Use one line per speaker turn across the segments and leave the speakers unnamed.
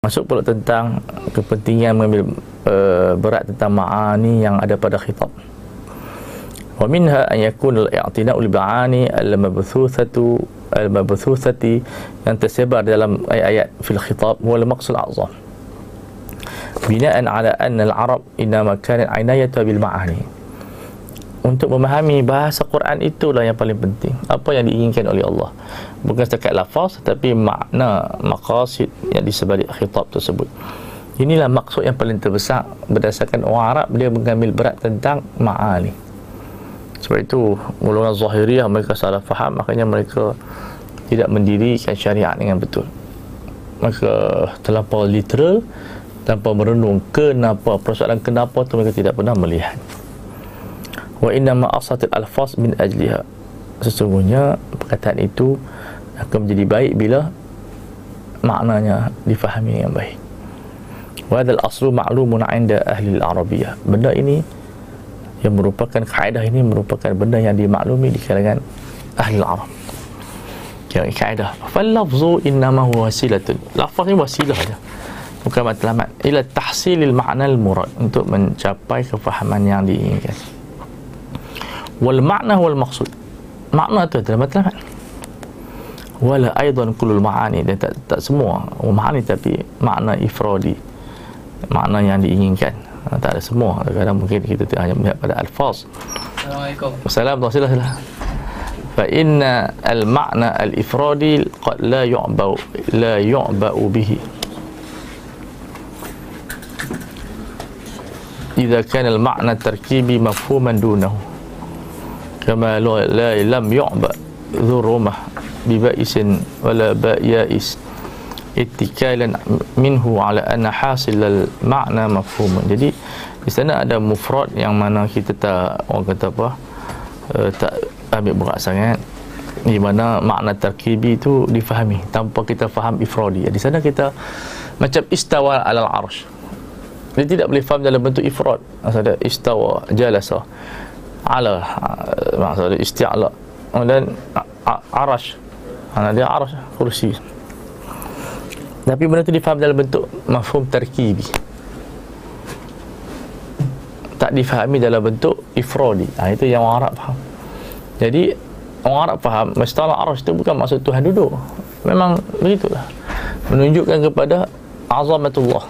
masuk pula tentang kepentingan mengambil uh, berat tentang ma'ani yang ada pada khitab. Wa minha an yakun al-i'tina'u li-ba'ani al-mabthuthatu al-mabthuthati yang tersebar dalam ayat-ayat fil khitab wal maqsud azam. Bina'an ala anna al-arab inama kanat inayatu bil ma'ani. Untuk memahami bahasa Quran itulah yang paling penting. Apa yang diinginkan oleh Allah bukan setakat lafaz tetapi makna maqasid yang di sebalik khitab tersebut. Inilah maksud yang paling terbesar berdasarkan orang Arab dia mengambil berat tentang ma'ani. Sebab itu golongan zahiriyah mereka salah faham makanya mereka tidak mendirikan syariat dengan betul. Mereka terlampau literal tanpa merenung kenapa persoalan kenapa tu mereka tidak pernah melihat. Wa inna ma asatil alfaz min ajliha. Sesungguhnya perkataan itu akan menjadi baik bila maknanya difahami dengan baik. Wa hadzal aslu ma'lumun 'inda ahli al-arabiyyah. Benda ini yang merupakan kaedah ini merupakan benda yang dimaklumi di kalangan ahli al-arab. Yang kaedah. Fal lafzu innama huwa wasilatun. Lafaz ini wasilah saja bukan matlamat. Ila tahsilil ma'na al-murad untuk mencapai kefahaman yang diinginkan. Wal makna wal maksud makna tu adalah matlamat wala aidan kulul ma'ani. Dan tak, tak semua. Oh, ma'ani tapi makna ifradi makna yang diinginkan. Ah, tak ada semua. Kadang mungkin kita hanya melihat pada alfaz. Assalamualaikum. Assalamualaikum sila fa inna al ma'na al ifradi qad la yu'ba'u la yu'ba'u bihi. Idza kana al ma'na tarkibi mafhuman dunahu. Kama la lam yu'ba dhurumah biba'isin wala ba'yais ittikalan minhu ala anna hasilal makna mafhum. jadi di sana ada mufrad yang mana kita tak orang kata apa uh, tak ambil berat sangat. Di mana makna terkibi itu difahami tanpa kita faham ifradi. Di sana kita macam istawa alal arsh. Dia tidak boleh faham dalam bentuk ifrad. Maksudnya istawa jalasa. Ala eh, maksudnya isti'ala. Dan arash ana dia arash kursi tapi benda itu difaham dalam bentuk mafhum terkibi tak difahami dalam bentuk ifradi ha, itu yang orang Arab faham. Jadi orang Arab faham masalah arash itu bukan maksud Tuhan duduk. Memang begitulah. Menunjukkan kepada azamatullah.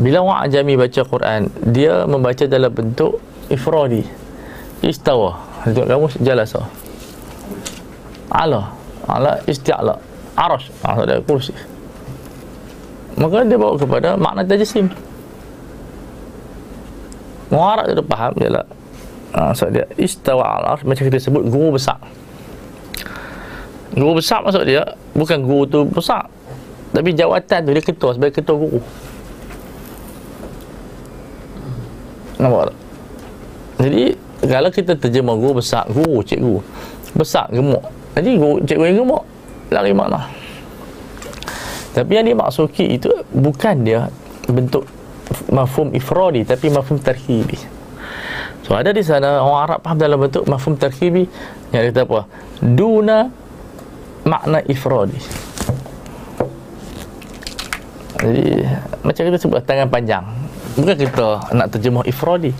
Bila orang ajami baca Quran dia membaca dalam bentuk ifradi istawa. Itu kamu jalasa ala ala isti'la arash ada kursi. Maka dia bawa kepada makna tajisim Muharab dia faham dia lah. Ha, so dia istawa al arsh macam kita sebut guru besar. Guru besar maksud dia bukan guru tu besar. Tapi jawatan tu dia ketua sebagai ketua guru. Nampak tak? Jadi kalau kita terjemah guru besar, guru cikgu besar gemuk. Jadi cikgu yang gemuk lari mana? Tapi yang dimaksuki itu bukan dia bentuk mafhum ifradi tapi mafhum tarhibi. So ada di sana orang Arab faham dalam bentuk mafhum tarhibi yang kata apa? Duna makna ifradi. Jadi macam kita sebut tangan panjang. Bukan kita nak terjemah ifradi.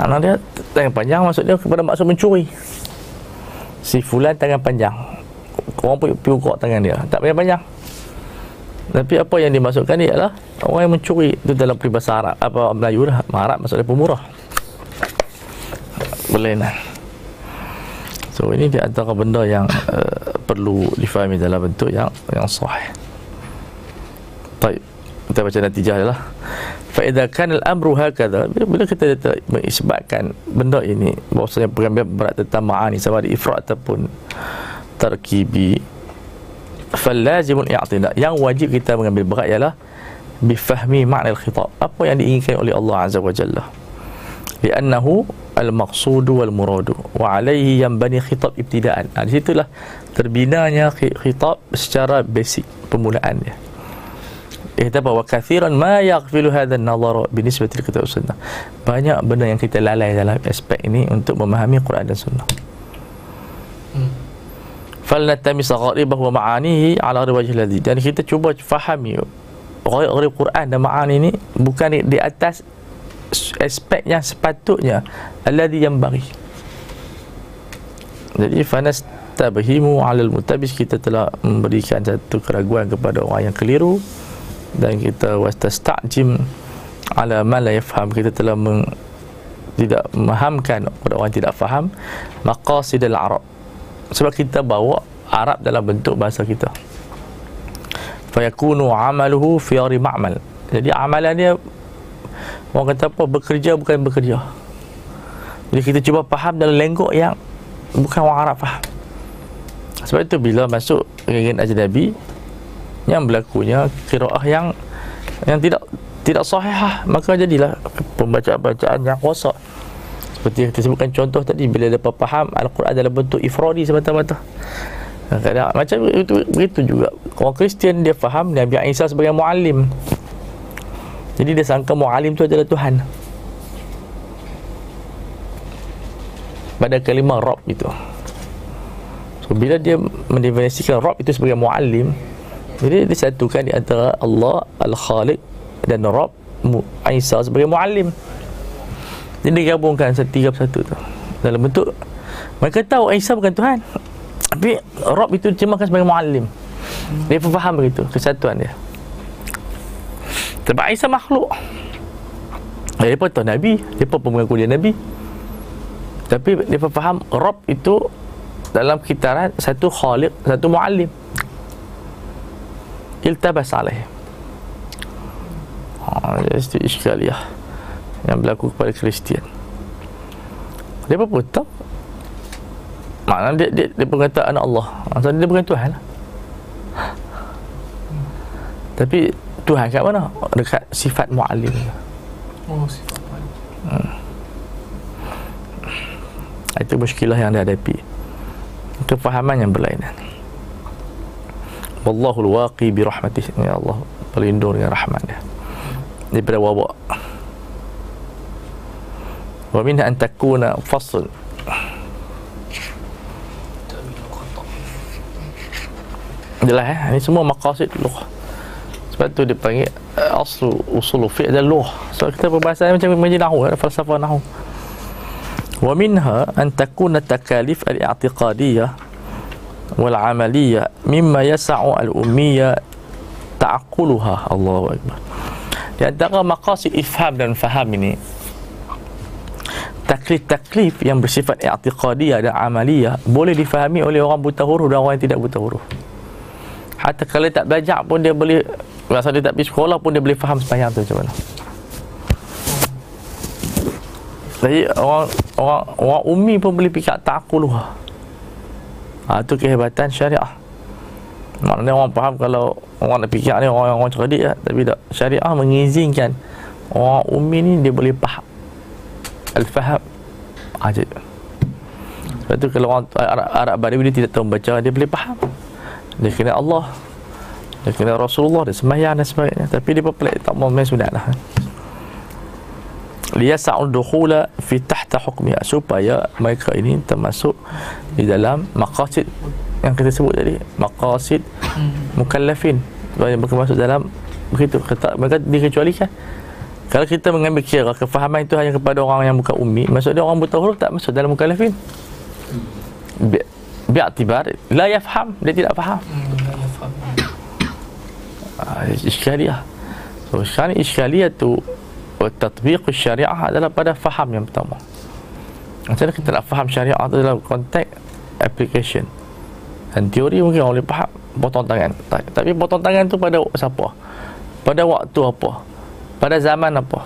Anak dia tangan panjang maksud dia kepada maksud mencuri. Si fulan tangan panjang. Orang pun pergi ukur tangan dia. Tak payah panjang. Tapi apa yang dimasukkan dia adalah orang yang mencuri itu dalam peribahasa Arab. Apa Melayu dah. Arab maksudnya pemurah. Nah. So ini di antara benda yang uh, perlu difahami dalam bentuk yang yang sahih. Baik. Kita baca natijah adalah fa idza kana al-amru hakadha. Bila kita mengisbatkan benda ini bahwasanya pengambil berat tentang ma'ani sama ada ifrat ataupun tarkibi falazimul i'tina yang wajib kita mengambil berat ialah bifahmi makna al-khitab apa yang diinginkan oleh Allah azza wa jalla. Li'annahu al-maqsudu wal muradu wa alaihi yanbani khitab ibtidaan. Ha, di situlah terbinanya khitab secara basic permulaan dia kata bahawa kathiran ma yaghfilu hadha an-nazar binisbati kitab sunnah. Banyak benda yang kita lalai dalam aspek ini untuk memahami Quran dan sunnah. Hmm. falnatamis gharibah wa ma'anihi ala wajh ladhi dan kita cuba fahami gharib Quran dan ma'ani ni bukan di, di atas aspek yang sepatutnya. Alladhi yang bagi jadi fanas tabhimu alal mutabis kita telah memberikan satu keraguan kepada orang yang keliru dan kita wastastajim ala man la yafham. Kita telah meng, tidak memahamkan kepada orang yang tidak faham maqasid al-arab sebab kita bawa Arab dalam bentuk bahasa kita. Fayakunu amaluhu fi ghairi ma'mal. Jadi amalan dia orang kata apa? Bekerja bukan bekerja. Jadi kita cuba faham dalam lenggok yang bukan orang Arab faham. Sebab itu bila masuk geng ajnabi yang berlakunya kiraah yang yang tidak tidak sahih maka jadilah pembacaan-bacaan yang rosak. Seperti yang kita sebutkan contoh tadi bila dapat faham Al-Quran dalam bentuk ifradi semata-mata. Kadang macam itu begitu juga. Orang Kristian dia faham Nabi Isa sebagai muallim. Jadi dia sangka muallim tu adalah Tuhan. Pada kalimah Rabb itu. So, bila dia mendefinisikan Rabb itu sebagai muallim jadi disatukan di antara Allah Al-Khaliq dan Rabb Isa sebagai muallim. Dia digabungkan tiga persatu tu. Dalam bentuk mereka tahu Isa bukan Tuhan. Tapi Rob itu cuma sebagai muallim. Dia faham begitu kesatuan dia. Sebab Isa makhluk. Dia pun tahu Nabi dia pun mengaku dia Nabi. Tapi dia faham Rob itu dalam kitaran satu khaliq satu muallim iltabas alaih ha, jadi iskaliah yang berlaku kepada Kristian. Dia pun tahu. Mana dia, dia, dia pun kata anak Allah. Maksudnya dia bukan Tuhan. Tapi Tuhan kat mana? Dekat sifat mu'alim. Oh, sifat mu'alim. Hmm. Itu muskilah yang dia hadapi. Kefahaman yang berlainan. Wallahul waqi bi rahmatih. Ya Allah pelindung dengan rahmat dia. Daripada wabak wa minha an takuna fasl Adalah eh ini semua maqasid lughah. Sebab tu dia panggil uh, aslu usul fi' dan lughah. So kita berbahasa macam macam nahwu, falsafah nahwu. Wa minha an takuna takalif al-i'tiqadiyah wal 'amaliyah mimma yas'u al-ummiyah ta'aqquluha Allahu akbar. Di antara maqasid ifham dan faham ini taklif-taklif yang bersifat i'tiqadiyah dan amaliyah boleh difahami oleh orang buta huruf dan orang yang tidak buta huruf. Hatta kalau tak belajar pun dia boleh rasa dia tak pergi sekolah pun dia boleh faham sembahyang tu macam mana. Jadi orang orang orang ummi pun boleh fikir takuluh. Ha, itu kehebatan syariah. Maknanya orang faham kalau orang nak fikir ni orang orang cerdik ya, tapi tak syariah mengizinkan orang ummi ni dia boleh faham. Al-Faham. Ajib Sebab tu kalau orang Arab, Arab Badawi dia tidak tahu membaca Dia boleh faham. Dia kena Allah. Dia kena Rasulullah Dia sembahyang dan sebagainya. Tapi dia pelik Tak mau main sunat lah Liyasa'ul dukhula Fi tahta hukmiha Supaya mereka ini termasuk Di dalam maqasid Yang kita sebut tadi Maqasid Mukallafin mereka masuk dalam Begitu Mereka dikecualikan kalau kita mengambil kira kefahaman itu hanya kepada orang yang bukan ummi, maksudnya orang buta huruf tak masuk dalam mukallafin. Bi bi'tibar la yafham, dia tidak faham. Ah, iskaliah. So, sekarang iskaliah tu tatbiq syariah adalah pada faham yang pertama. Macam mana kita nak faham syariah itu dalam konteks application. Dan teori mungkin orang boleh faham potong tangan. Tapi potong tangan tu pada siapa? Pada waktu apa? pada zaman apa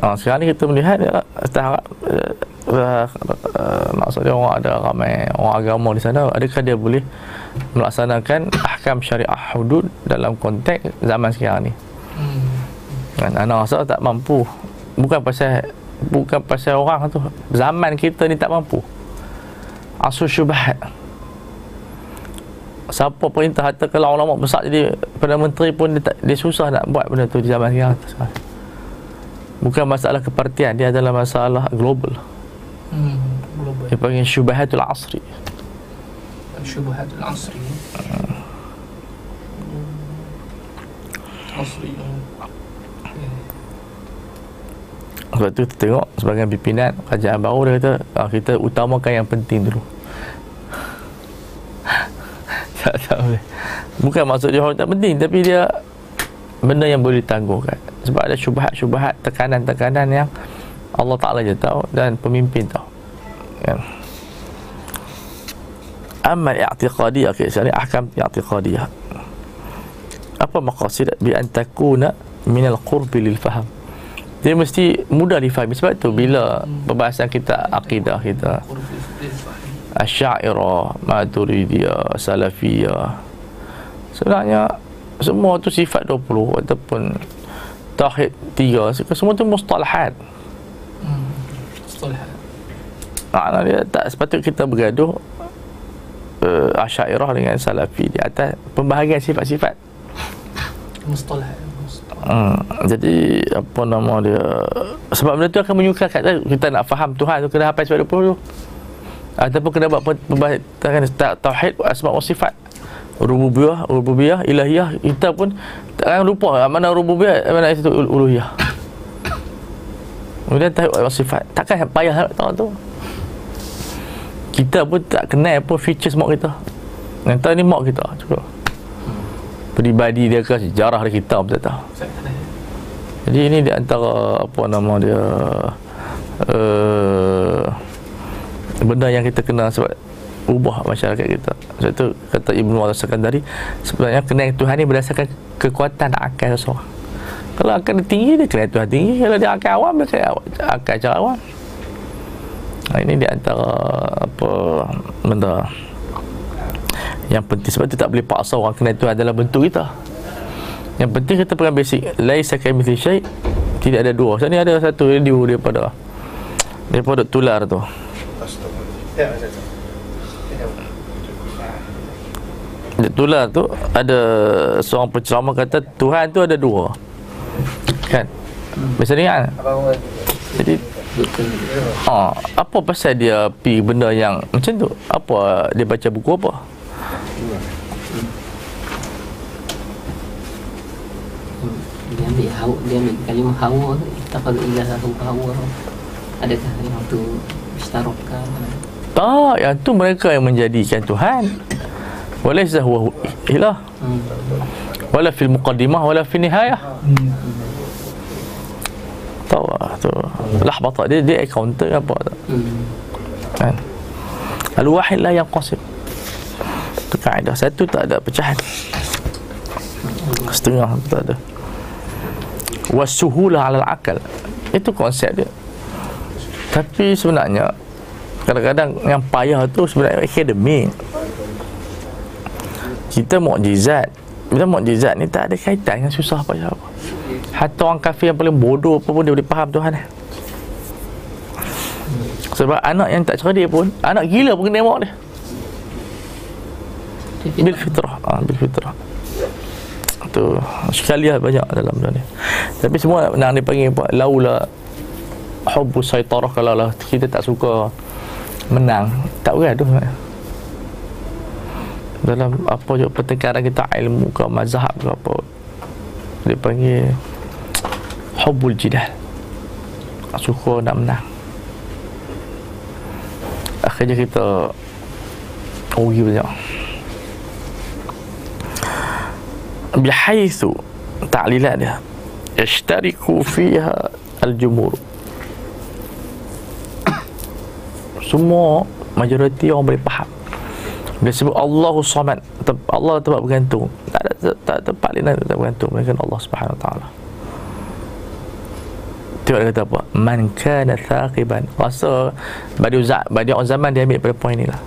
ha, sekarang ni kita melihat ya, tahap uh, uh, maksudnya orang ada ramai orang agama di sana adakah dia boleh melaksanakan ahkam syariah hudud dalam konteks zaman sekarang ni. Kan? Anak rasa tak mampu. Bukan pasal bukan pasal orang tu. Zaman kita ni tak mampu. Asul syubhat. Siapa perintah harta kalau ulama besar jadi Perdana Menteri pun dia, tak, dia susah nak buat benda tu di zaman sekarang bukan masalah kepartian dia adalah masalah global. Hmm, global. Dia panggil syubahatul asri.
Syubhat al-asri asri
Sebab tu kita tengok sebagai pimpinan kerajaan baru dia kata ah, kita utamakan yang penting dulu. tak tahu. Bukan maksud dia tak penting tapi dia benda yang boleh ditangguhkan. Sebab ada syubhat-syubhat, tekanan-tekanan yang Allah Ta'ala je tahu dan pemimpin tahu. Kan? Amma i'tiqadiyah okay, Ini ahkam i'tiqadiyah Apa maqasid Bi antakuna minal qurbi lil faham dia mesti mudah difahami sebab tu bila perbahasan kita akidah kita Asy'ariyah, Maturidiyah, Salafiyah. Sebenarnya semua tu sifat 20 ataupun tauhid 3 semua tu mustalahat. Hmm. Mustalahat. Makna dia tak sepatut kita bergaduh uh, Asy'ariyah dengan Salafi di atas pembahagian sifat-sifat.
Mustalahat.
Hmm, jadi apa nama dia sebab benda tu akan menyukarkan kita nak faham Tuhan tu kena hafal sebab 20 tu ataupun kena buat pembahasan tauhid asma wa sifat. Rububiyah rububiyah ilahiyah kita pun takkan lupa mana rububiyah mana itu uluhiyah. Kemudian tauhid wa sifat. Takkan payah tahu tu. Kita pun tak kenal apa features mak kita. Tahu ni mak kita cukup peribadi dia ke? Sejarah dia kita pun tak? Tahu jadi ini di antara apa nama dia uh, benda yang kita kenal sebab ubah masyarakat kita. Sebab itu kata Ibnu al Sakandari sebenarnya kenal Tuhan ni berdasarkan kekuatan akal seseorang. Kalau akal dia tinggi dia kenal Tuhan tinggi. Kalau dia akal awam dia kenal akal cara awam. Nah, ini di antara apa benda yang penting sebab tu tak boleh paksa orang kenal Tuhan dalam bentuk kita. Yang penting kita pegang basic laisa kamithli syai tidak ada dua. Sebab ni ada satu radio daripada daripada tular tu. Tular tu ada seorang penceramah kata Tuhan tu ada dua. Kan? Biasa dengar kan? Jadi ha, Apa pasal dia pi benda yang Macam tu? Apa dia baca buku apa
dia ambil hawa dia ambil kalimah hawa tak pada ilah hawa adakah yang tu istaroka
tak yang tu mereka yang menjadikan Tuhan. Walaysa huwa ilah. Hmm. wala fil muqaddimah wala fil nihayah. Hmm. tahu lah tu. Lah bata dia dia counter apa tak? Hmm. kan? Al wahid la yanqasim tu kaedah satu tak ada pecahan. Setengah tak ada. Wasuhula ala akal. Itu konsep dia. Tapi sebenarnya kadang-kadang yang payah tu sebenarnya akademik. Kita mukjizat. Kita mukjizat ni tak ada kaitan dengan susah payah apa. Hatta orang kafir yang paling bodoh apa pun dia boleh faham Tuhan sebab anak yang tak cerdik pun anak gila pun kena tengok dia bil fitrah ha, bil fitrah tu sekali lah banyak dalam dunia tapi semua nak dipanggil apa laula hubbu saitarah kalau lah kita tak suka menang. Tak tu. Dalam apa juga pertengkaran kita ilmu ke mazhab ke apa dia panggil hubbul jidal. Suka nak menang. Akhirnya kita rugi banyak bihaitsu ta'lilat dia. Ishtariku fiha al-jumhur semua majoriti orang boleh faham. Dia sebut Allahu Samad Allah tempat bergantung. Tak ada tak tempat lain tempat bergantung. Dengan Allah Subhanahu taala. Tengok dia kata apa? Man kana thaqiban. Rasa Badi uzak Badi zaman dia ambil pada poin ni lah.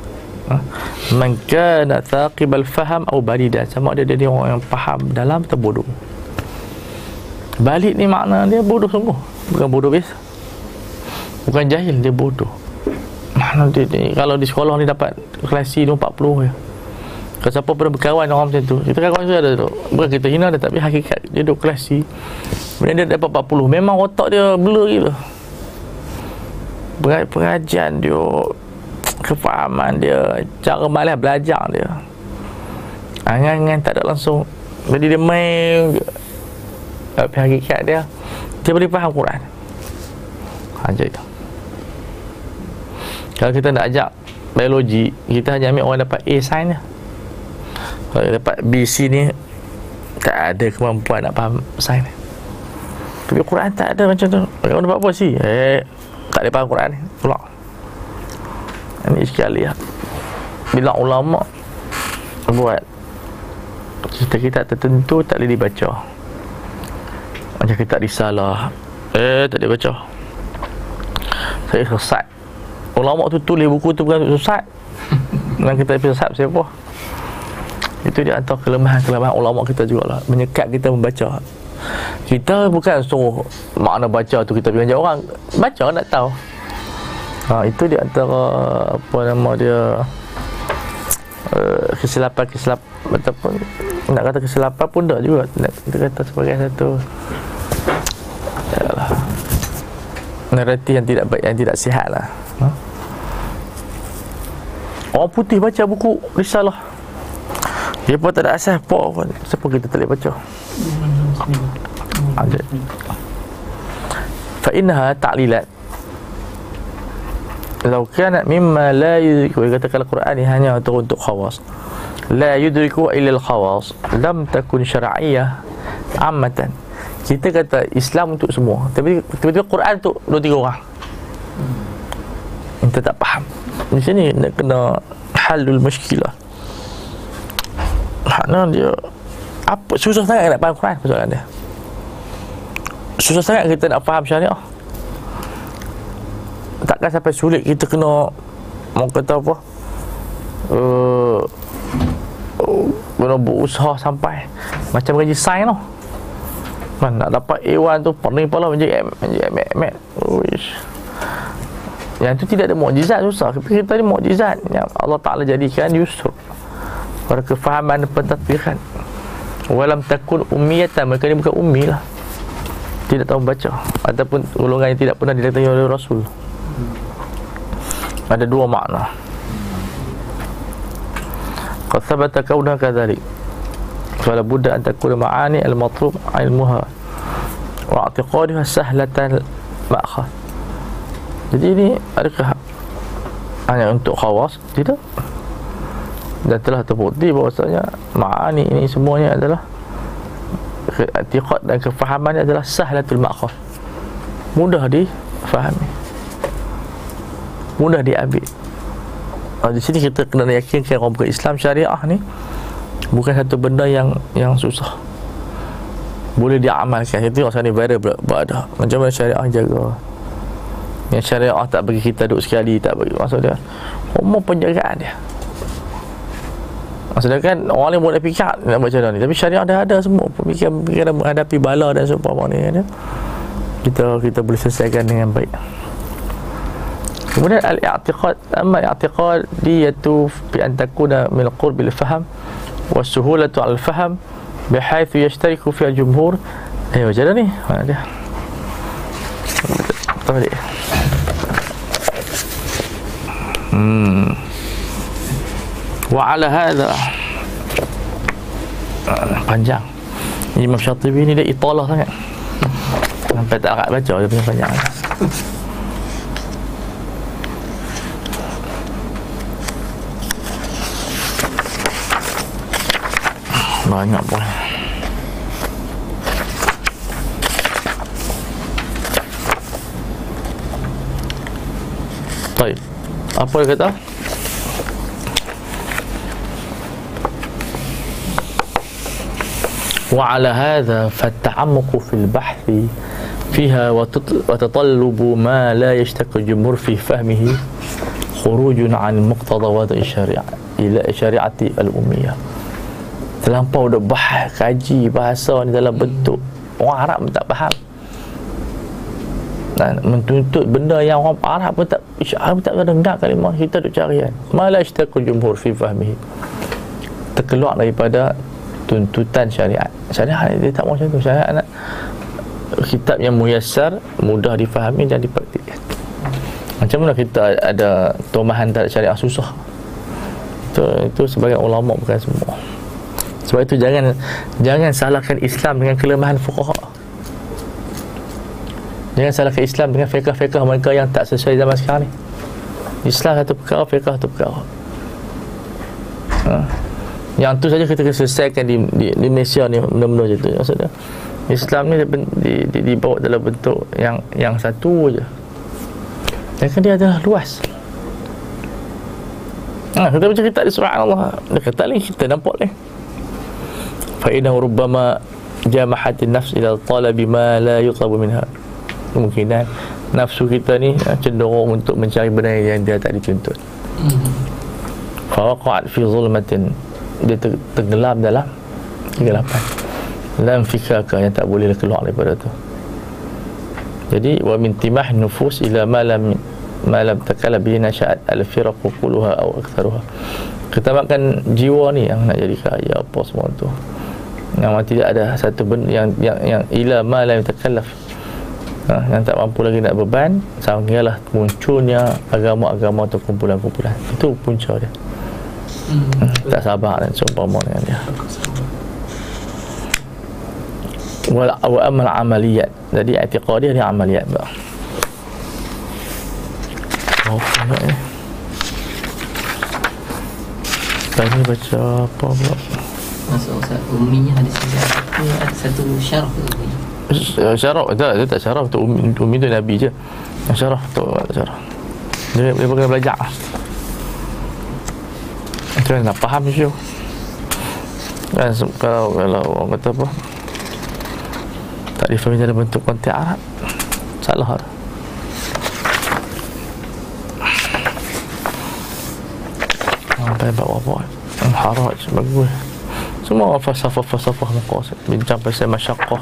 Ha? man kana thaqibal faham atau balidan. Sama ada dia orang yang faham dalam atau bodoh? Balik ni makna dia bodoh sungguh bukan bodoh biasa. Bukan jahil dia bodoh. Makna dia ni kalau di sekolah ni dapat kelas C 40 ya kalau siapa pernah berkawan orang macam tu kita kawan ada tu. Bukan kita hina dia tapi hakikat dia duduk kelas kemudian dia dapat 40 memang otak dia blur gitu pengajian dia kefahaman dia cara malas belajar dia. Angan-angan tak ada langsung. Jadi dia main tapi hakikat dia dia boleh faham Quran. Aja itu. Kalau kita nak ajak biologi kita hanya ambil orang dapat A sign kalau dapat B, C ni tak ada kemampuan nak faham sign tapi Quran tak ada macam tu. Orang dapat apa sih? Eh, tak ada faham Quran ni. Pula Ini sekali ya Bila ulama Buat Kita-kita tertentu tak boleh dibaca. Macam kita risalah Eh, tak boleh baca. Saya sesat. Ulama tu tulis buku tu bukan sesat. Dan kita sesat siapa? Itu dia antara kelemahan-kelemahan ulama kita juga lah. Menyekat kita membaca. Kita bukan suruh makna baca tu? Kita pergi orang baca nak tahu ha, itu dia antara apa nama dia uh, kesilapan kesilapan ataupun nak kata kesilapan pun tak juga nak kita kata sebagai satu yalah narasi yang tidak baik yang tidak sihat lah ha? orang putih baca buku risalah dia pun tak ada asas apa pun siapa kita tak boleh baca Ajar. Fa innaha ta'lilat. Kalau kanat mimma la yudriku kata kalau Quran ni hanya untuk untuk khawas. La yudriku illa al-khawas. Lam takun syar'iyyah ammatan. Kita kata Islam untuk semua. Tapi tiba-tiba Quran untuk dua tiga orang. Kita tak faham. Di sini nak kena halul muskilah. Makna dia apa susah sangat nak faham Quran persoalan dia susah sangat kita nak faham syariah takkan sampai sulit kita kena mau kata apa? Uh, kena berusaha sampai. Macam gaji sain tu. Man, nak dapat A1 tu pening pula menjadi M menjadi M M yang tu tidak ada mukjizat susah. Tapi kita ni mukjizat yang Allah Taala jadikan yusuf pada kefahaman dan pentadbiran. Walam takun ummiyatan mereka ni bukan ummi lah. Tidak tahu baca. Ataupun golongan yang tidak pernah didatangi oleh Rasul ada dua makna. Qad thabata kauna kadzalik fala budda an takuna ma'ani al-matlub ilmuha wa i'tiqadiha sahlatan ma'khad jadi ini adakah hanya untuk khawas? Tidak. Dan telah terbukti bahwasanya ma'ani ini semuanya adalah i'tiqad dan kefahaman adalah sahlatul ma'khaf mudah difahami mudah diambil. Oh, di sini kita kena yakinkan orang berislam syariah ni bukan satu benda yang yang susah. Boleh diamalkan. Kita tengok sekarang ni viral berada macam mana syariah jaga? Yang syariah tak bagi kita duduk sekali tak bagi. Maksud dia umum penjagaan dia. Sedangkan orang lain boleh fikir nak baca ni. Tapi syariah dah ada semua. Pemikiran-pemikiran menghadapi bala dan ni ya. Kita kita boleh selesaikan dengan baik Kemudian al-i'tiqad Amma i'tiqad diyatu Bi an takuna min qurb al-faham Wa suhulatu al-faham Bihaithu yashtariku fi al-jumhur Eh macam mana ni? Mana dia? Betul balik Hmm wa ala hadha panjang Imam Syatibi ni dia italah sangat sampai tak agak baca dia punya panjang pun Baik. Apa dia kata? وعلى هذا فالتعمق في البحث فيها وتطلب ما لا يشتق الجمهور في فهمه خروج عن مقتضى الشريعة إلى شريعة الأمية terlampau dah bahas kaji bahasa ni dalam bentuk orang Arab pun tak faham. Dan menuntut benda yang orang Arab pun tak Arab pun tak kena dengar kalimah kita duk cari kan. Ishtaqul jumhur fi fahmihi. Terkeluar daripada tuntutan syariat. Syariat dia tak macam tu. Syariat nak kitab yang muyassar mudah difahami dan dipraktikkan. Macam mana kita ada tomahan tak syariah susah? Itu, itu sebagai ulama bukan semua Sebab itu jangan Jangan salahkan Islam dengan kelemahan fuqaha. Jangan salahkan Islam dengan fiqah-fiqah mereka yang tak sesuai zaman sekarang ni. Islam satu perkara, fiqah satu perkara. Ha. Yang tu saja kita kena selesaikan di, di, di Malaysia ni benda-benda macam tu. Maksudnya Islam ni di, di, di, dibawa dalam bentuk yang yang satu je. Dan dia adalah luas. Ha, kita baca kitab di surah Allah dia kata ni kita nampak ni fa'inah rubbama jamahatin nafs ila talabi ma la yutlabu minha kemungkinan nafsu kita ni cenderung untuk mencari benda yang dia tak dituntut. Hmm. fawaqa'at fi zulmatin dia tenggelam dalam kegelapan. Lam fikaka yang tak boleh keluar daripada tu. Jadi wa min timah nufus ila ma lam ma lam takala bi nashat al firaq kulluha aw aktharuha. Kita makan jiwa ni yang nak jadi kaya apa semua tu yang tidak ada satu benda yang yang yang ila ma lam takallaf ha, yang tak mampu lagi nak beban sehinggalah munculnya agama-agama atau kumpulan-kumpulan. Itu punca dia. Hmm. tak sabar dan seumpama dengan dia. Wal wa amal amaliyat. Jadi i'tiqadiyah ni amaliyat ba oh apa ni. Tadi baca apa pula
Uminya ada sejarah Ada satu syarah Umi
Syarah? Tak, dia tak syarah Umi, Umi tu Nabi je. Syarah tu tak syarah. Dia, dia kena belajar. Itu nak faham isu Dan kalau, kalau orang kata apa? Tak difahami dalam bentuk konteks Arab. Salah apa yang bawa buat haraj bagus semua falsafah-falsafah muka bincang pasal masyarakat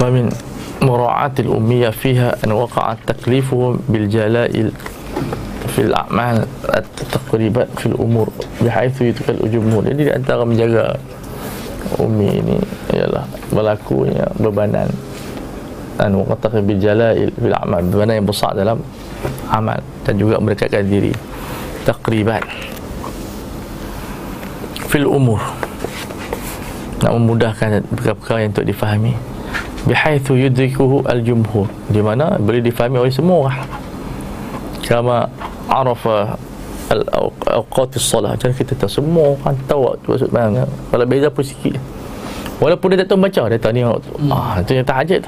فمن مراعاة الأمية فيها أن وقع تكليفهم بالجلائل في الأعمال التقريبات في الأمور بحيث يتكل الجمهور jadi di antara menjaga umi ini ialah berlakunya bebanan dan waqatah bil jalail bil amal. Bebanan yang besar dalam amal dan juga mendekatkan diri. Takribat fil umur. Nak memudahkan perkara-perkara yang untuk difahami. Bihaitsu yudrikuhu al-jumhur. Di mana boleh difahami oleh semua orang. Kama arafa al-awqat as-salah. Jadi kita tahu? Semua orang tahu waktu maksud mana. Kalau beza pun sikit. Walaupun dia tak tahu baca dia tahu ni ah itu yang tahajud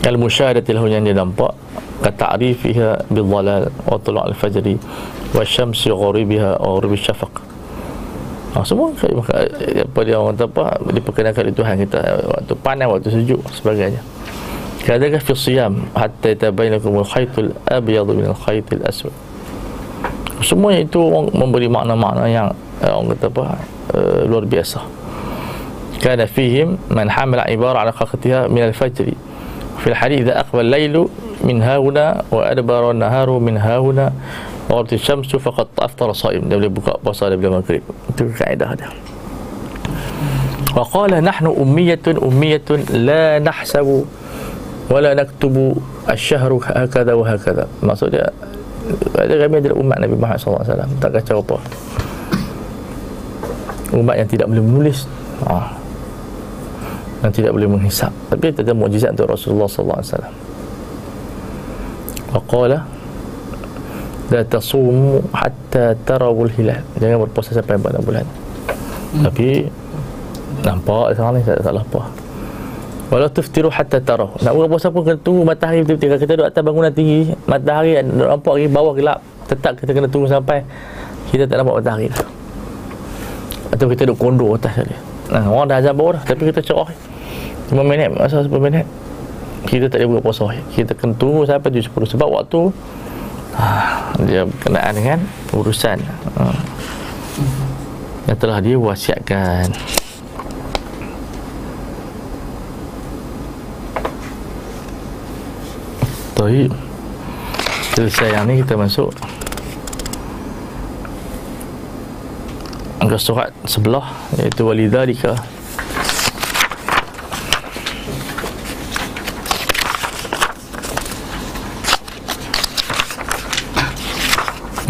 tu al-musyahadati lahu yang dia nampak. Kata'rifiha bil-dhalal wa tulu' al-fajri wa syamsi gharibiha wa gharibi syafaq. Ha, semua apa dia orang kata apa diperkenalkan oleh Tuhan kita waktu panas waktu sejuk sebagainya. Kadang fi siyam hatta tabayyanakum al-khaytul abyad min al-khaytil aswad. Semua itu memberi makna-makna yang eh, orang kata apa uh, luar biasa. Kana fihim man hamala ibara ala qaqatiha min al-fajr fi al-hadith idha aqbal al-layl min hauna wa adbara an-naharu min hauna Waktu syamsu faqad aftara saim Dia boleh buka puasa dia bila maghrib Itu kaedah dia Wa qala nahnu ummiyatun ummiyatun La nahsabu Wala naktubu Asyahru hakada wa hakada Maksud dia Ada kami adalah umat Nabi Muhammad SAW Tak kacau apa Umat yang tidak boleh menulis ha. Yang tidak boleh menghisap. Tapi itu ada mujizat untuk Rasulullah SAW Wa qala la tasumu hatta tarawul hilal jangan berpuasa sampai pada bulan. Hmm. tapi nampak sekarang ni tak apa walau tuftiru hatta taraw nak berpuasa pun kena tunggu matahari betul-betul. Kita duduk atas bangunan tinggi matahari nampak lagi bawah gelap tetap kita kena tunggu sampai kita tak nampak matahari. Atau kita duduk kondo atas tadi nah, orang dah azab bawah dah tapi kita cerah 5 minit masa 10 minit. Kita tak boleh berpuasa kita kena tunggu sampai 10 sebab waktu ha, dia berkenaan dengan urusan. Ha, yang telah dia wasiatkan. Taib Selesai yang ni kita masuk. Muka surat sebelah Iaitu walidhalika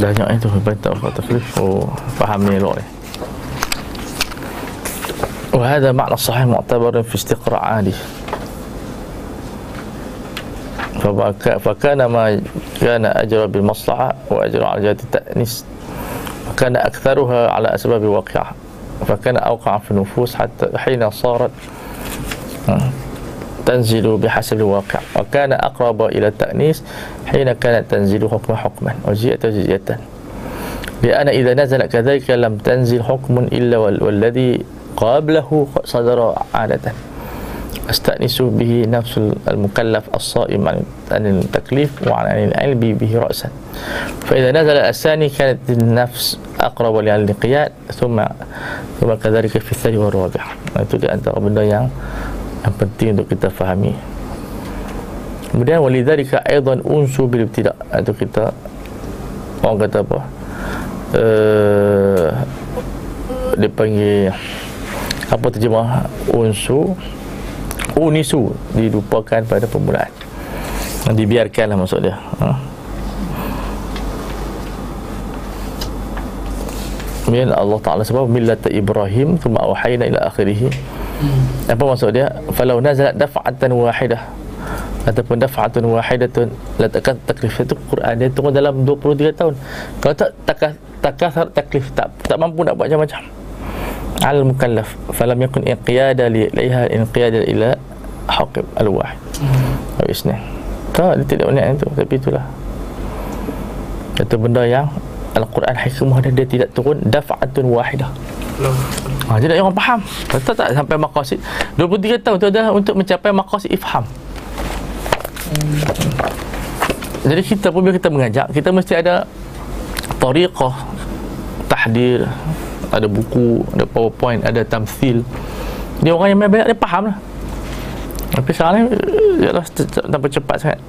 Banyak itu Banyak Pak Taklif Oh Faham ni ni وهذا معنى صحيح معتبر في استقراء عادي فكان ما كان أجر بالمصلحة وأجر على جهة التأنيس وكان أكثرها على أسباب واقعة فكان أوقع في النفوس حتى حين صارت تنزل بحسب الواقع وكان أقرب إلى التأنيس حين كانت تنزل حكم حكما وجيئة جزئية لأن إذا نزل كذلك لم تنزل حكم إلا والذي قبله صدر عادة. أستأنس به نفس المكلف الصائم عن التكليف وعن العلم به رأسا. فإذا نزل الثاني كانت النفس أقرب للانقياد ثم ثم كذلك في الثاني والرابع. itu di antara yang penting untuk kita fahami. Kemudian walidhalika aidan unsu bil ibtida. Itu kita orang kata apa? Uh, dipanggil apa terjemah? Unsu unisu dilupakan pada permulaan. Dibiarkanlah maksud dia. Ha? Kemudian Allah Ta'ala sebab Millat Ibrahim Tuma wahayna ila akhirih hmm. Apa maksud dia? Falau nazalat dafa'atan wahidah. Ataupun dafa'atan wahidatun. Letakkan taklif itu Quran Dia tunggu dalam 23 tahun. Kalau tak takah takah taklif tak, tak mampu nak buat macam-macam. Al mukallaf falam yakun inqiyada li ilaiha inqiyada ila hakim al wahid hmm. isni tak dia tidak banyak itu. Tapi itulah. Itu benda yang Al-Quran hikmah dia, dia tidak turun daf'atun wahidah ha, jadi orang faham tak tak sampai maqasid 23 tahun itu adalah untuk mencapai maqasid ifham hmm. jadi kita pun bila kita mengajak kita mesti ada tariqah tahdir ada buku, ada powerpoint, ada tamthil. Dia orang yang banyak dia faham lah. Tapi sekarang ni ialah tanpa cepat sangat.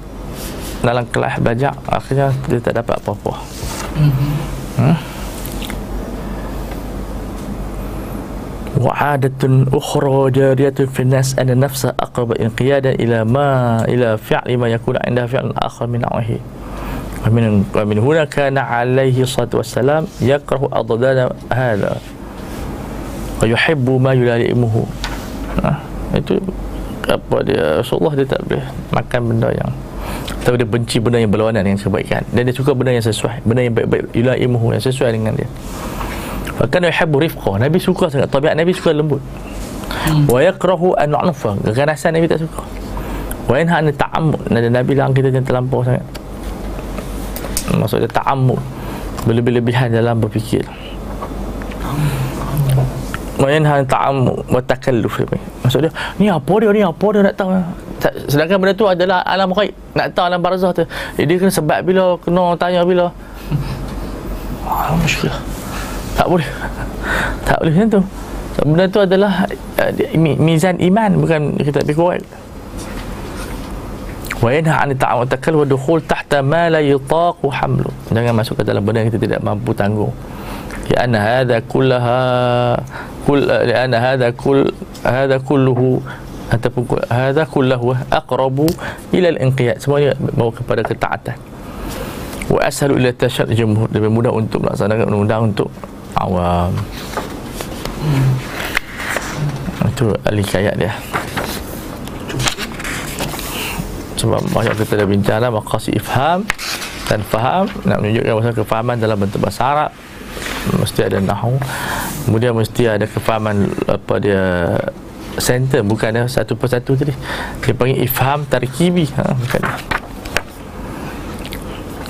Dalam kelas belajar akhirnya dia tak dapat apa-apa. Mm-hmm. Hmm? وعادة أخرى جارية في الناس أن النفس أقرب انقيادا إلى ما إلى فعل ما يكون عندها فعل آخر من نوعه ومن ومن هنا كان عليه الصلاة والسلام يكره أضداد هذا wa yuhibbu ma yulaimuhu ha, itu apa dia Rasulullah dia tak boleh makan benda yang tapi dia benci benda yang berlawanan dengan kebaikan dan dia suka benda yang sesuai benda yang baik-baik yulaimuhu yang sesuai dengan dia Bahkan yuhibbu rifqa. Nabi suka sangat. Tabiat Nabi suka lembut. Hmm. Wa yakrahu an nu'nufa Keganasan Nabi tak suka. Wa inha an ta'ammud. Nada Nabi lang kita jangan terlampau sangat. Maksudnya ta'ammud. Berlebih-lebihan dalam berfikir. Wayanha ta'am wa takalluf. Maksud dia Ni apa dia? Ni apa dia nak tahu? Sedangkan benda tu adalah alam ghaib. Nak tahu alam barzah tu. Eh, Dia kena sebab bila Kena tanya bila. Muskilah tak boleh. Tak boleh macam tu. So, benda tu adalah uh, mizan iman bukan kita lebih kuat. Wa yanha ta'am wa takal wa dukhul tahta ma la yutaq wa hamlu. Jangan masuk ke dalam benda yang kita tidak mampu tanggung. Ya anna hadha kullaha kul ya anna hadha kull hadha kulluhu ataupun hadha kullahu aqrabu ila al-inqiyad. Semuanya bawa kepada ketaatan. Wa ashalu ila tashad jumhur lebih mudah untuk melaksanakan undang-undang untuk awam. Hmm. itu al-hikayat dia. Sebab banyak kita dah bincang lah maqasid ifham dan faham. Nak menunjukkan bahasa kefahaman dalam bentuk bahasa Arab. Mesti ada nahu. Kemudian mesti ada kefahaman apa dia center. Bukan satu persatu tadi. Dia panggil ifham tarkibi. Ha, bukan.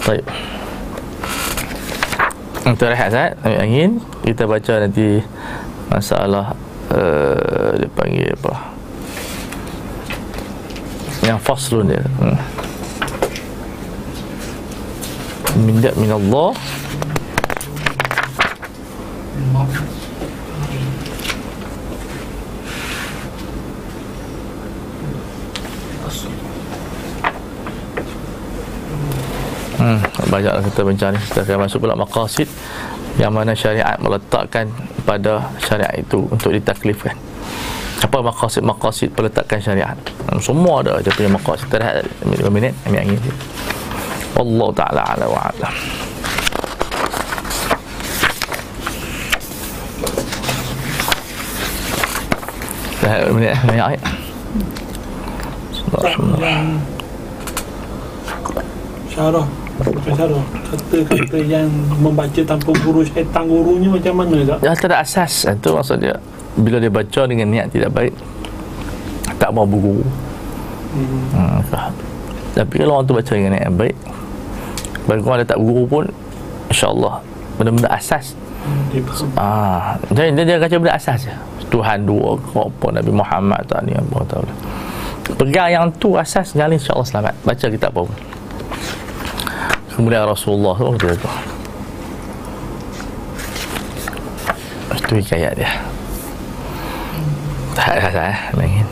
Baik untuk rehat saat ambil angin. Kita baca nanti masalah uh, dia panggil apa? Yang faslun dia. Hmm. minyak minallah Hmm, banyak kita bincang ni. Kita akan masuk pula maqasid Yang mana syariat meletakkan kepada syariat itu untuk ditaklifkan. Apa maqasid-maqasid peletakan syariat? Hmm, semua ada dia punya maqasid. Terhad 5 minit ambil angin Allah Ta'ala ala wa ala Dah minit banyak ayat
yang syarah bukan syarah kata-kata yang membaca tanpa guru syaitan gurunya macam mana tak?
Ya, tak ada asas Itu maksud dia Bila dia baca dengan niat tidak baik Tak mau berguru
Hmm.
hmm, faham. Tapi kalau orang tu baca dengan niat yang baik Bagi orang dia tak berguru pun InsyaAllah Benda-benda asas
Dia faham.
Ah, dia, dia, dia kata benda asas je. Tuhan dua ke apa Nabi Muhammad tak ni apa tahu. Pegang yang tu asas jalan insya-Allah selamat. Baca kitab apa pun. Kemudian Rasulullah tu. Itu hikayat dia. Tak ada asas eh. Main.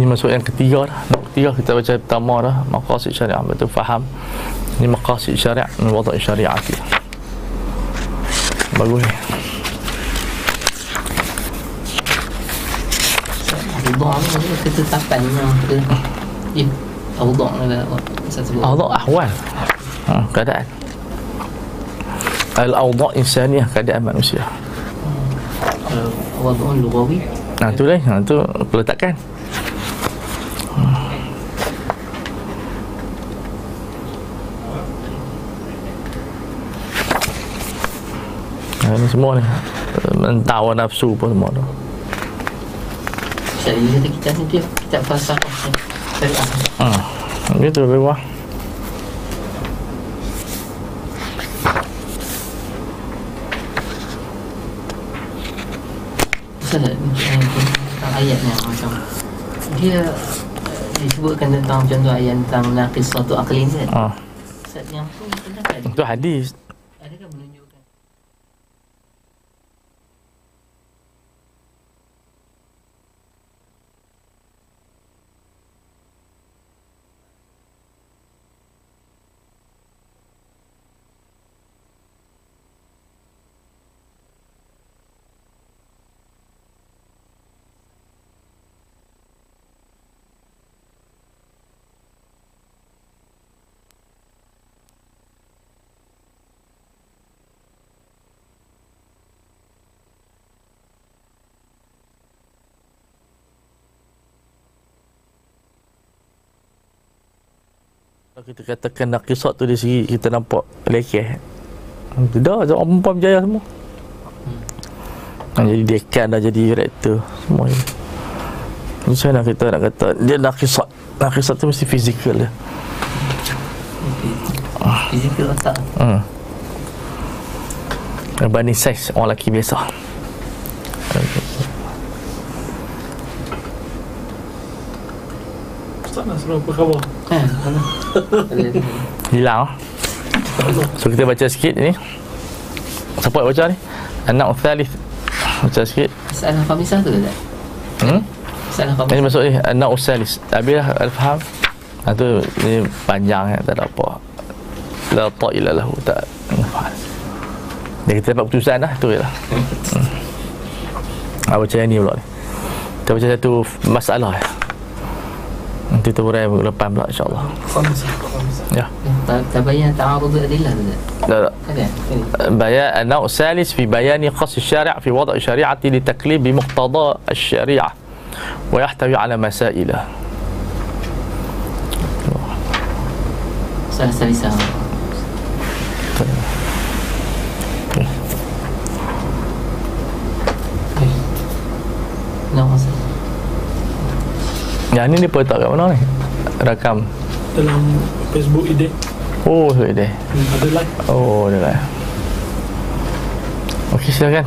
Ini masuk yang ketiga dah. Yang ketiga kita baca pertama dah maqasid syariah betul faham. Ini maqasid syariah min wada' syariati. Bagus ni.
Awdah ni ketetapan yang ke Eh, awdah ni lah Saya sebut
Awda' ahwal. Ha, keadaan. Al-awda' insaniyah keadaan manusia.
Kalau awdah lugawi
Nah, tu lah. Ha, tu peletakan. Ni semua ni. Mentawar nafsu pun semua tu.
Kata kita ni dia Kitab falsafah ni. Syariah
ha, Gitu lebih bawah
Ustaz eh, tentang ayat ni macam Dia disebutkan tentang contoh ayat tentang naqis suatu aklin kan?
Ha.
Ustaz yang tu
Itu hadis
Adakah menunjukkan
Kalau kita katakan nakisat tu di segi kita nampak lekeh. Tidak, orang perempuan berjaya semua. Hmm. Jadi dekan dah jadi direktor Semua. Ni Macam mana kita nak kata? Dia nakisat Nakisat tu mesti fizikal dia.
Fizikal otak.
Hmm. Berbanding saiz orang lelaki biasa.
Ustaz Nasrul apa khabar?
Ada-
Hilang. So kita baca sikit ni. Siapa baca ni? Anak Uthalith Baca sikit.
Masalah khamisah tu tak?
hmm?
Masalah
Ini masuk ni Anak Uthalith Habis lah Al-Faham ha, tu ni panjang kan Tak ada apa. La ta'ila lahu Tak Dia kita dapat putusan dah Tu je lah. Hmm. ha, Baca yang ni pula ni. Kita baca satu masalah ya. انت توري
لبا ان
شاء
الله خمسة يا تبين تعارض الادله
لا لا بيان النوع الثالث في بيان قص الشارع في وضع شريعه لتكليف بمقتضى الشريعه ويحتوي على مسائل
الثالثة
Yang ni dia letak kat mana ni? Rakam.
Dalam Facebook ide
Oh, tu dia.
hmm, Ada live
Oh, dia lah. Okey, silakan.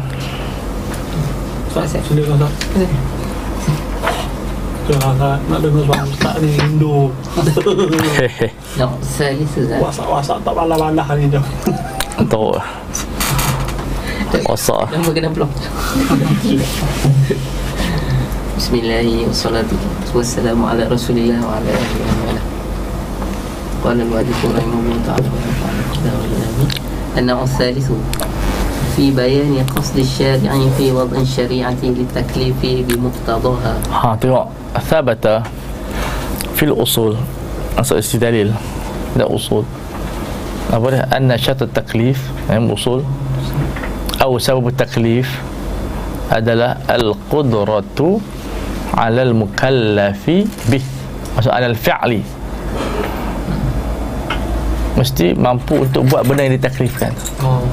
Ustaz Silakan Ustaz Jangan Ustaz Nak dengar suara Ustaz ni Rindu
Nak salisah Zat
Wasak-wasak tak balah-balah ni jom
Tahu. Osak.
Nama kena belum بسم الله والصلاة والسلام على رسول الله وعلى آله وصحبه قال المؤلف رحمه الله تعالى النوع الثالث في بيان قصد الشارع في وضع الشريعة للتكليف بمقتضاها.
ها ثبت في الأصول. أصل استدلال لا أصول. أقول أن شرط التكليف يعني أصول أو سبب التكليف adalah al-qudratu ala al-mukallafi bih. Maksud ala al-fi'li. Mesti mampu untuk buat benda yang ditaklifkan.
Oh.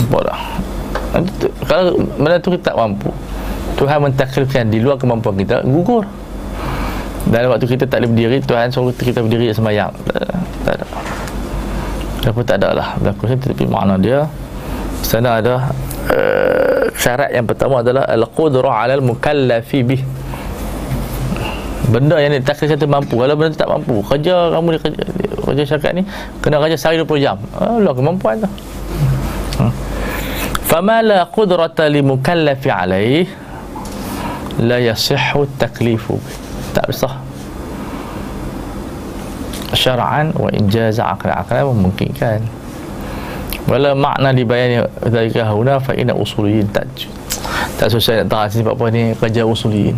Nampak tak? Kalau benda tu kita tak mampu Tuhan mentaklifkan di luar kemampuan kita Gugur Dan waktu kita tak boleh berdiri Tuhan suruh kita berdiri sembahyang Tak ada Tak ada tak ada lah Berlaku saya Tapi makna dia Sana ada uh, syarat yang pertama adalah al-qudrah 'alal mukallafi bih. Benda yang ni tak kata mampu. Kalau benda tak mampu, kerja kamu ni kerja, kerja syarikat ni kena kerja sehari 20 jam. Allah kemampuan tu. Ha. Fama la qudrata li mukallafi 'alaih la yasihhu taklifu. Tak sah. Syara'an wa ijaz 'aqlan memungkinkan. Akal- wala makna dibayani dzalika huna fa inna usuliyin tak tak susah nak tahu sebab apa ni kerja usuliyin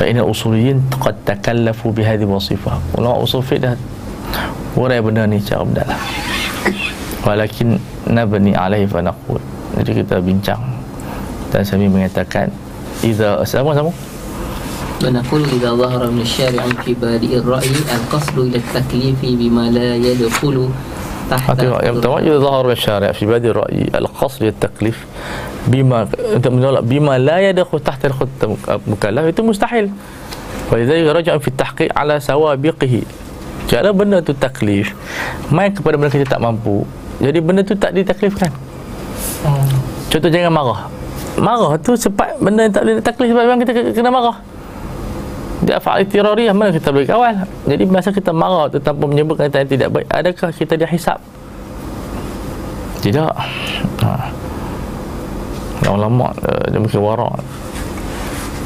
fa inna usuliyin qad takallafu bi hadhihi wasifah ulama usul fiqh dah urai benda ni cara mendalam walakin nabni alaihi fa naqul jadi kita bincang dan kami mengatakan Iza sama-sama
ونقول إذا ظهر من الشارع في بادئ الرأي القصد إلى التكليف بما لا يدخل تحت
Tengok yang pertama Iza zahar masyari' fi badi ra'yi Al-qasd taklif Bima Untuk menolak Bima la yadakhul tahta al-khut mukallaf Itu mustahil. Walidhalik raja' fi tahqiq ala sawabiqihi. Kalau benda tu taklif Main kepada benda kita tak mampu. Jadi benda tu tak ditaklifkan.
Oh.
Contoh jangan marah. Marah tu cepat benda yang tak boleh taklif sebab memang kita kena marah dia fa'al tirariyah mana kita boleh kawal? Jadi masa kita marah tanpa menyebut kata yang tidak baik adakah kita dihisap tidak. Ha. lama-lama uh, dia mungkin warak.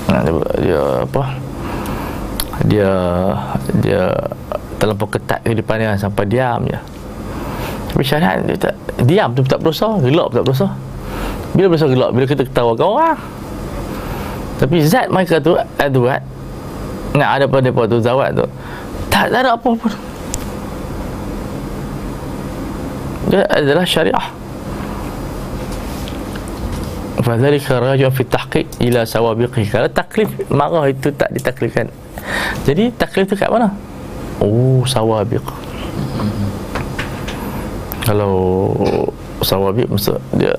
Dia, dia apa? Dia dia terlampau ketat kehidupan dia sampai diam je. Tapi syariat dia tak diam tu tak berdosa gelap tak berdosa bila berdosa gelap? Bila kita ketawakan orang tapi zat mereka tu adwat nak ada pada depa tu zawat tu. Tak, tak ada apa pun. Dia adalah syariah. Fadzalika raja fi tahqiq ila sawabiqi. Kalau taklif marah itu tak ditaklifkan. Jadi taklif tu kat mana? Oh, sawabiq. Kalau sawabiq maksud dia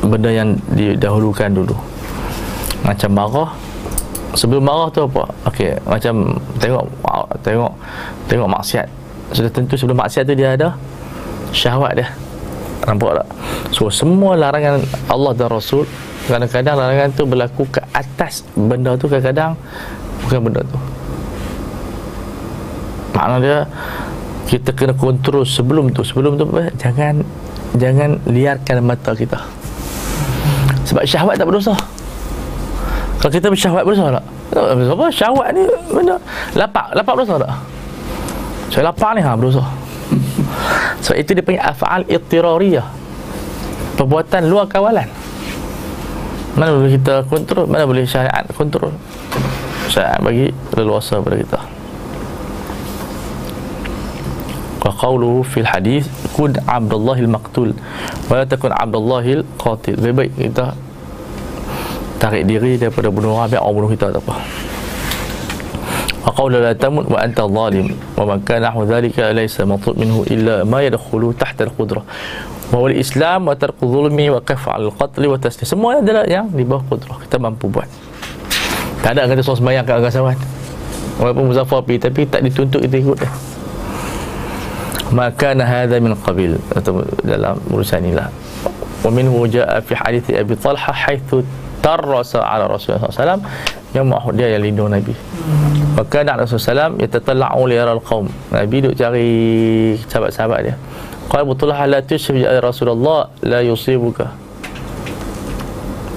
benda yang didahulukan dulu. Macam marah, sebelum marah tu apa? Okey macam tengok tengok tengok maksiat. Sudah tentu sebelum maksiat tu dia ada syahwat dia. Nampak tak? So semua larangan Allah dan Rasul kadang-kadang larangan tu berlaku ke atas benda tu kadang-kadang bukan benda tu. Makna dia kita kena kontrol sebelum tu. Sebelum tu apa? jangan jangan liarkan mata kita. Sebab syahwat tak berdosa kalau kita bersyahwat berdosa tak? Apa syahwat ni benda? Lapak lapak berdosa tak? Saya lapar ni ha berdosa so itu dia panggil af'al ittirariyah perbuatan luar kawalan. Mana boleh kita kontrol mana boleh syariat kontrol? Syariat bagi leluasa pada kita. Wa qawluhu fil hadis kun abdullahil maqtul wa la takun abdullahil qatil. Lebih baik kita tarik diri daripada bunuh orang biar orang bunuh kita tak apa. Aqaula la tamut wa anta zalim wa man kana nahwa dhalika laysa matlub minhu illa ma yadkhulu tahta al-qudrah. Wa wal islam wa tarku zulmi wa qaf al-qatl wa tasli semua adalah yang di bawah kudrah kita mampu buat. Tak ada kata solat sembahyang kat agasawan walaupun muzaffar pergi tapi tak dituntut kita ikut dah maka nahadha min qabil atau dalam urusan inilah. Wa minhu ja'a fi hadith Abi Talha haitsu tarasa ala Rasulullah SAW yang mahu dia yang lindung Nabi. Maka anak Rasulullah SAW ia tertelak'u liara al-qawm Nabi duk cari sahabat-sahabat dia. Qala betulah ala tu syafi'i Rasulullah la yusibuka.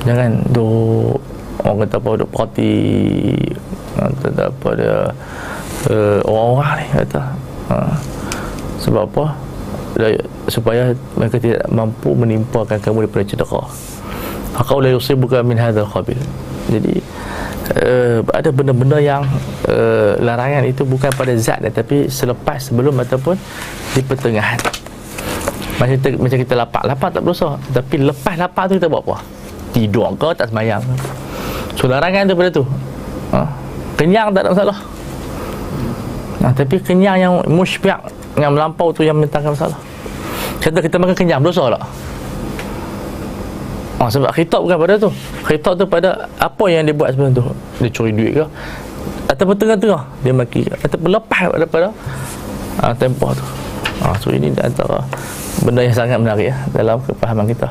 Jangan duk orang kata apa duk perhati kata apa dia uh, orang-orang ni kata. Ha. sebab apa? Supaya mereka tidak mampu menimpakan kamu daripada cedera. Fakau la yusibuka min hadzal qabil. Jadi uh, ada benda-benda yang uh, larangan itu bukan pada zat tetapi selepas sebelum ataupun di pertengahan. Macam kita, macam kita lapak, lapak tak berdosa. Tapi lepas lapak tu kita buat apa? Tidur ke tak semayang. So larangan tu pada tu. Ha? Kenyang tak ada masalah. Nah, tapi kenyang yang musyfiq yang melampau tu yang menentangkan masalah. Kata kita makan kenyang berdosa tak? Ha, sebab khitab bukan pada tu. Khitab tu pada apa yang dia buat sebelum tu. Dia curi duit ke? Ataupun tengah-tengah dia maki ke? Ataupun lepas daripada ah, ha, tempoh tu. Ha, so ini antara benda yang sangat menarik ya, dalam kepahaman kita.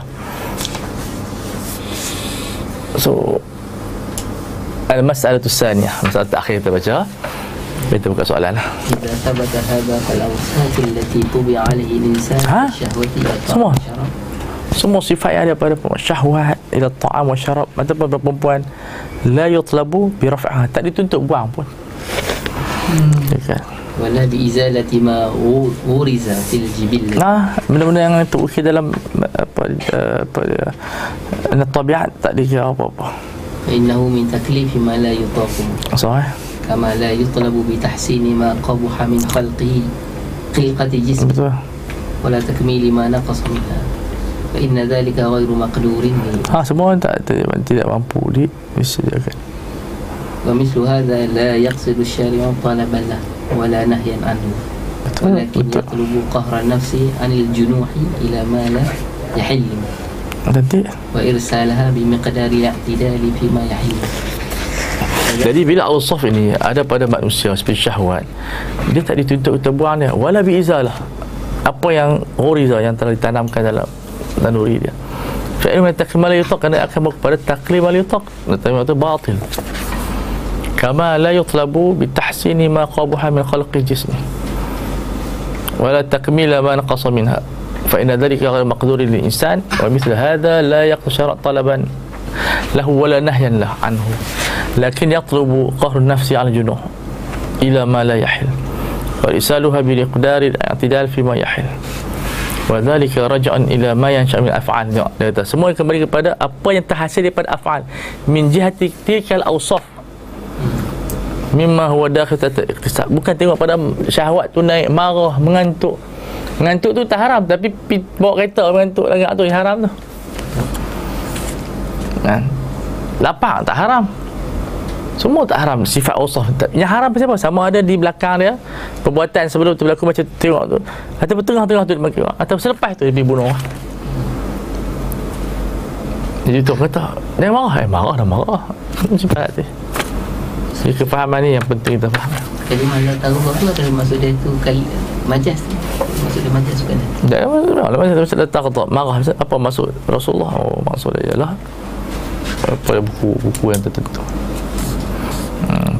So Al-Mas'alatu Saniyah Masalah terakhir kita baca kita buka soalan lah Semua semua sifat yang ada pada syahwat ila ta'am wa syarab. Ataupun perempuan la yutlabu bi raf'ah. Tak dituntut buang pun. Hmm. okay.
wala bi izalati ma uriza fil jibil.
Nah benda-benda yang itu okay, dalam apa apa dia tabiat tak dia apa-apa.
Innahu min taklifi ma la yutafu.
Sahih
eh? kama la yutlabu bi tahsini ma qabuha min khalqi
khilqati
jismi betul. Wala takmili ma naqasa minha inna zalika ghairu maqdurin.
Ha semua orang tak tidak, tidak mampu di disediakan
wa mislu hadha la yaqsidu syari'u talaban la wala
nahyan
anhu.
Walakin
yatlubu qahra nafsi anil junuhi ila ma la yahillu
nanti
wa irsalaha bi miqdari i'tidali fi ma yahillu
jadi bila Allah Saf ini ada pada manusia seperti syahwat dia tak dituntut untuk buang dia. Wala bi izalah apa yang horiza yang telah ditanamkan dalam لا نريد يعني فإما التقليد ما لا يطلق. أنا أخي مقبل التقليد ما لا يطلق. التقليد باطل. كما لا يطلب بتحسين ما قبح من خلق جسمه ولا تكميل ما نقص منها. فإن ذلك غير مقدور للإنسان. ومثل هذا لا يقشر طلبا. له ولا نهيا له عنه. لكن يطلب قهر النفس على الجنوح. إلى ما لا يحل. وإرسالها بمقدار الاعتدال فيما يحل. wa dhalika raj'an ila ma yansha'u min af'al dia kata semua kembali kepada apa yang terhasil daripada af'al. Min jihati tilkal awsaf. Mimma huwa dakhil tahta bukan tengok pada syahwat tu naik marah mengantuk. Mengantuk tu tak haram tapi bawa kereta mengantuk lagi tu yang haram tu. Nah. lapar tak haram semua tak haram. Sifat usah yang haram siapa sama ada di belakang dia perbuatan sebelum tu berlaku macam tengok tu. Atau tengah-tengah tu dia atau selepas tu dia pergi bunuh orang jadi tu kata dia marah. Eh marah dah marah. Sifat hati jadi kefahaman ni yang penting kita faham.
Kalimah la tahu tu adalah maksud dia tu kali majas. Maksud dia majas bukan
Dan Allah masa masa datang kata marah. Apa maksud? Rasulullah. Oh maksud dia ialah. Pada buku-buku yang tertentu.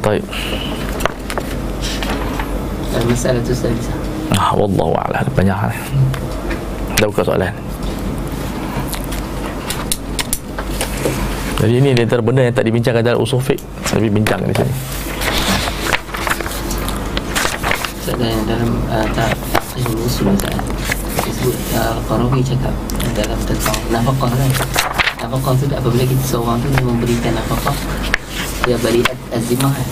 Hmm, baik.
المسألة السادسة
Ah, wallahu a'lam. Banyak hal. Dah buka soalan. Jadi ini di antara benda yang tak dibincangkan dalam usul fiqh Tapi bincang di sini
Ada yang dalam uh, tak ilmu usul Ustaz disebut uh, Qarawi cakap dalam tentang nafkah kan nafkah tu apabila kita seorang tu dia memberikan nafkah dia beri azimah kan.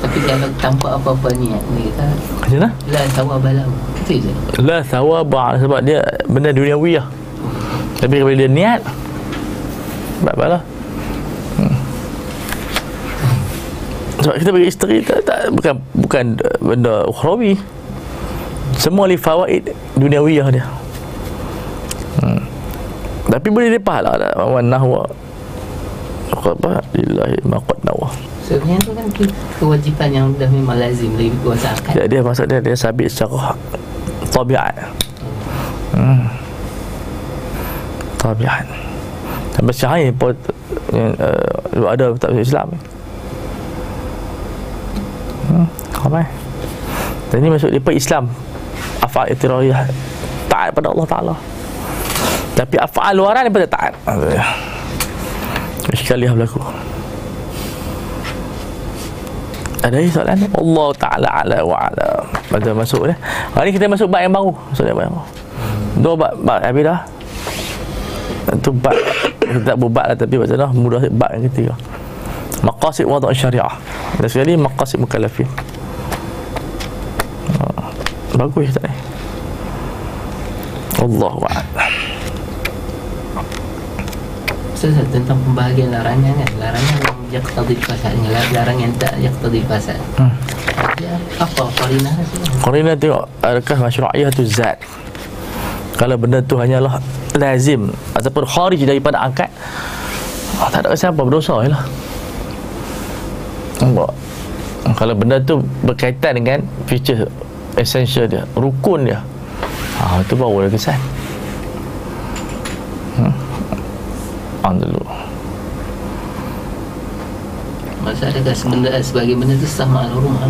Tapi kalau tanpa apa-apa niat dia kata
Macam mana?
la tawabalahu itu je.
La thawab sebab dia benda duniawi lah. Tapi kalau dia niat Sebab apa lah. Hmm. sebab kita bagi isteri tak, tak, bukan bukan benda ukhrawi semua li fawaid duniawiyah dia. Hmm. tapi boleh dia pahala tak? Wa nahwa apa lillahi ma qad nawa
Sebenarnya tu kan ke- kewajipan yang dah memang lazim dari kuasa akal.
dia, dia maksud dia dia sabit secara tabiat. Hmm. tabiat. Sampai syahir pun yang, uh, ada tak Islam hmm. ramai. Dan ini masuk dia Islam. Afal itirariyah. Taat pada Allah Ta'ala. Tapi afal luaran daripada taat sekali yang berlaku. Ada lagi soalan? Ni? Allah Ta'ala ala wa ala. Pada masuk ni Hari ni kita masuk bab yang baru. Masuk yang baru. Dua bab, bab habis dah. Itu bab Kita tak berbab lah Tapi macam mana? Mudah bab yang ketiga. Maqasid wada' syariah. Dan sekali Maqasid mukallafin. Ah, Bagus tak ni? Allah wa'ala
Ustaz tentang pembahagian larangan kan. Larangan yang yaqtadi fasad dengan lar- larangan yang tak yaqtadi fasad.
Hmm.
Apa qarinah dia?
Qarina tengok adakah masyru'iyah tu zat. Kalau benda tu hanyalah lazim ataupun kharij daripada akad oh, tak ada siapa berdosa je lah. Nampak? Kalau benda tu berkaitan dengan feature essential dia, rukun dia. Ha, itu baru ada kesan. On dulu.
Adakah benda sebagai benda tu sah makna rumah?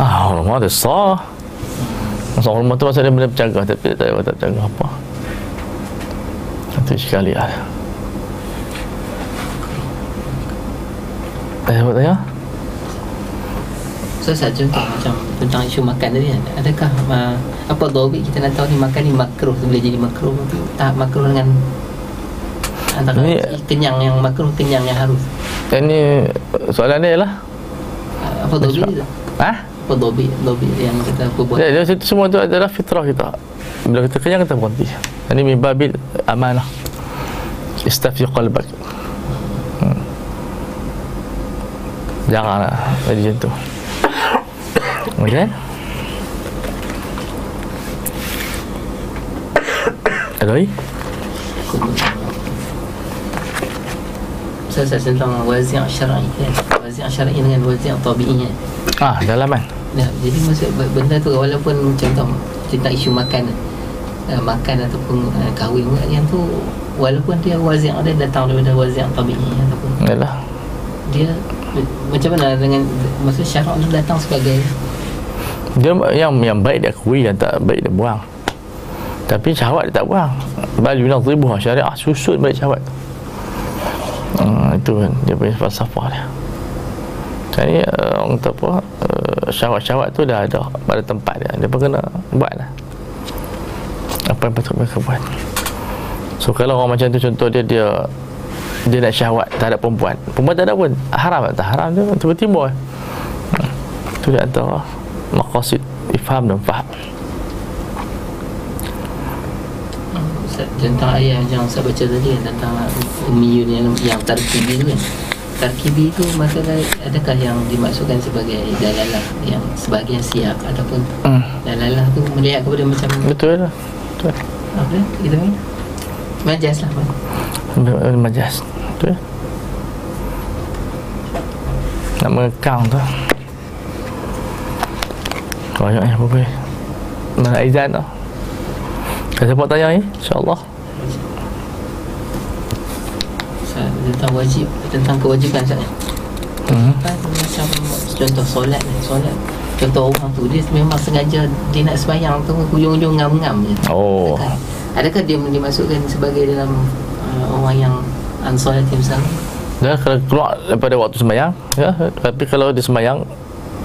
Ah, rumah tu sah. Masa rumah tu maksudnya benda berjaga tapi tak tahu tak berjaga apa. Itu sekali lah. Eh, apa tanya?
So, saya contoh macam tentang isu makan tadi kan. Adakah uh, apa dobit kita nak tahu ni makan ni makruh tu boleh jadi makruh tu tak makruh dengan antara
Ni-
kenyang yang makruh kenyang yang harus.
Ini soalan dia lah.
Apa dobit tu?
Ha?
Apa dobit dobit yang kita perbuat?
Ya, dia, itu semua tu adalah fitrah kita. Bila kita kenyang kita berhenti. Ini min babil amanah. Istafi qalbak. Hmm. Janganlah jadi macam tu. Okey? Ada lagi?
Saya tentang wazi' syar'i kan. Wazi' syar'i dengan wazi' tabi'i kan.
Ah, dalaman.
Ya, jadi maksud benda tu walaupun contoh tentang isu makan uh, makan ataupun uh, kahwin yang tu walaupun dia wazi' dia datang daripada wazi' tabi'i ataupun
Yalah.
dia macam mana dengan maksud syarak tu datang sebagai
Dia yang yang baik dia akui yang tak baik dia buang. Tapi syahwat dia tak buang. Bal yunadhibuha syariah susun balik syahwat. Hmm, itu kan dia punya falsafah dia. Jadi uh, orang kata apa uh, syahwat-syahwat tu dah ada pada tempat dia. Dia pun kena buat lah. Apa yang patut mereka buat. So kalau orang macam tu contoh dia dia dia nak syahwat terhadap perempuan. Perempuan tak ada pun. Haram tak haram dia tiba-tiba. Hmm. Itu dia antara maqasid ifham dan faham.
Ustaz, tentang ayat yang saya baca tadi kan, tentang ummiyun yang yang tarkibi tu kan tarkibi tu masalah adakah yang dimaksudkan sebagai dalalah yang sebahagian siap ataupun
Hmm.
dalalah tu melihat kepada macam
Betul lah. Betul.
apa kita ni majas lah.
Ber- Majas. Betul. Nak mengekang tu. Banyak yang apa Mana Aizan tu. Kalau siapa tanya ni, insyaAllah.
Tentang wajib tentang kewajipan Ustaz
Hmm.
kan macam contoh solat ni solat contoh orang tu dia memang sengaja dia nak sembahyang tu hujung-hujung ngam-ngam je
Oh.
adakah, adakah dia dimasukkan sebagai dalam uh, orang yang ansolat misalnya
Dan kalau keluar daripada waktu sembahyang, ya, tapi kalau dia sembahyang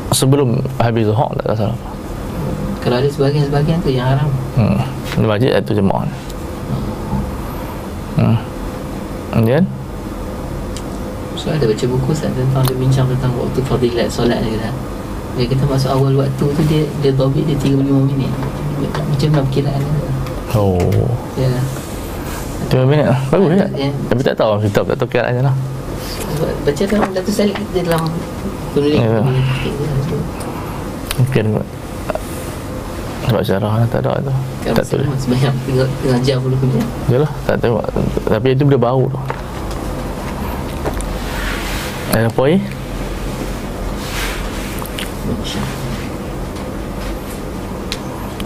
sebelum habis zuhur tak salah.
kalau ada sebahagian-sebahagian tu yang haram
Hmm. Di masjid itu jemaah. Hmm. Kemudian?
So ada baca buku Ustaz tentang dia bincang tentang waktu fadilat solat ni kan? Dia kata masuk awal waktu tu dia dia dobit dia 35 minit. Macam mana perkiraan dia?
Oh.
Ya.
Tiga minit? Lah Bagus ya?
Ya.
Tapi tak tahu Kita tak tahu kiraannya lah.
Baca dalam Datuk Salik dia dalam Penulis.
Ya.
penulis. Dia.
Mungkin Sebab syarah lah, tak ada tu
Kan
Tak tulis
sebanyak pengajar pun punya.
Yalah, tak tengok Tapi itu benda baru tu Ada apa?
Masya-Allah.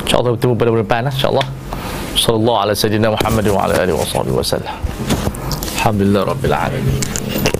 InsyaAllah bertemu pada bulan depan lah InsyaAllah Sallallahu ala sayyidina Muhammad wa ala alihi wa sahbihi wa sallam Alhamdulillah Rabbil Alamin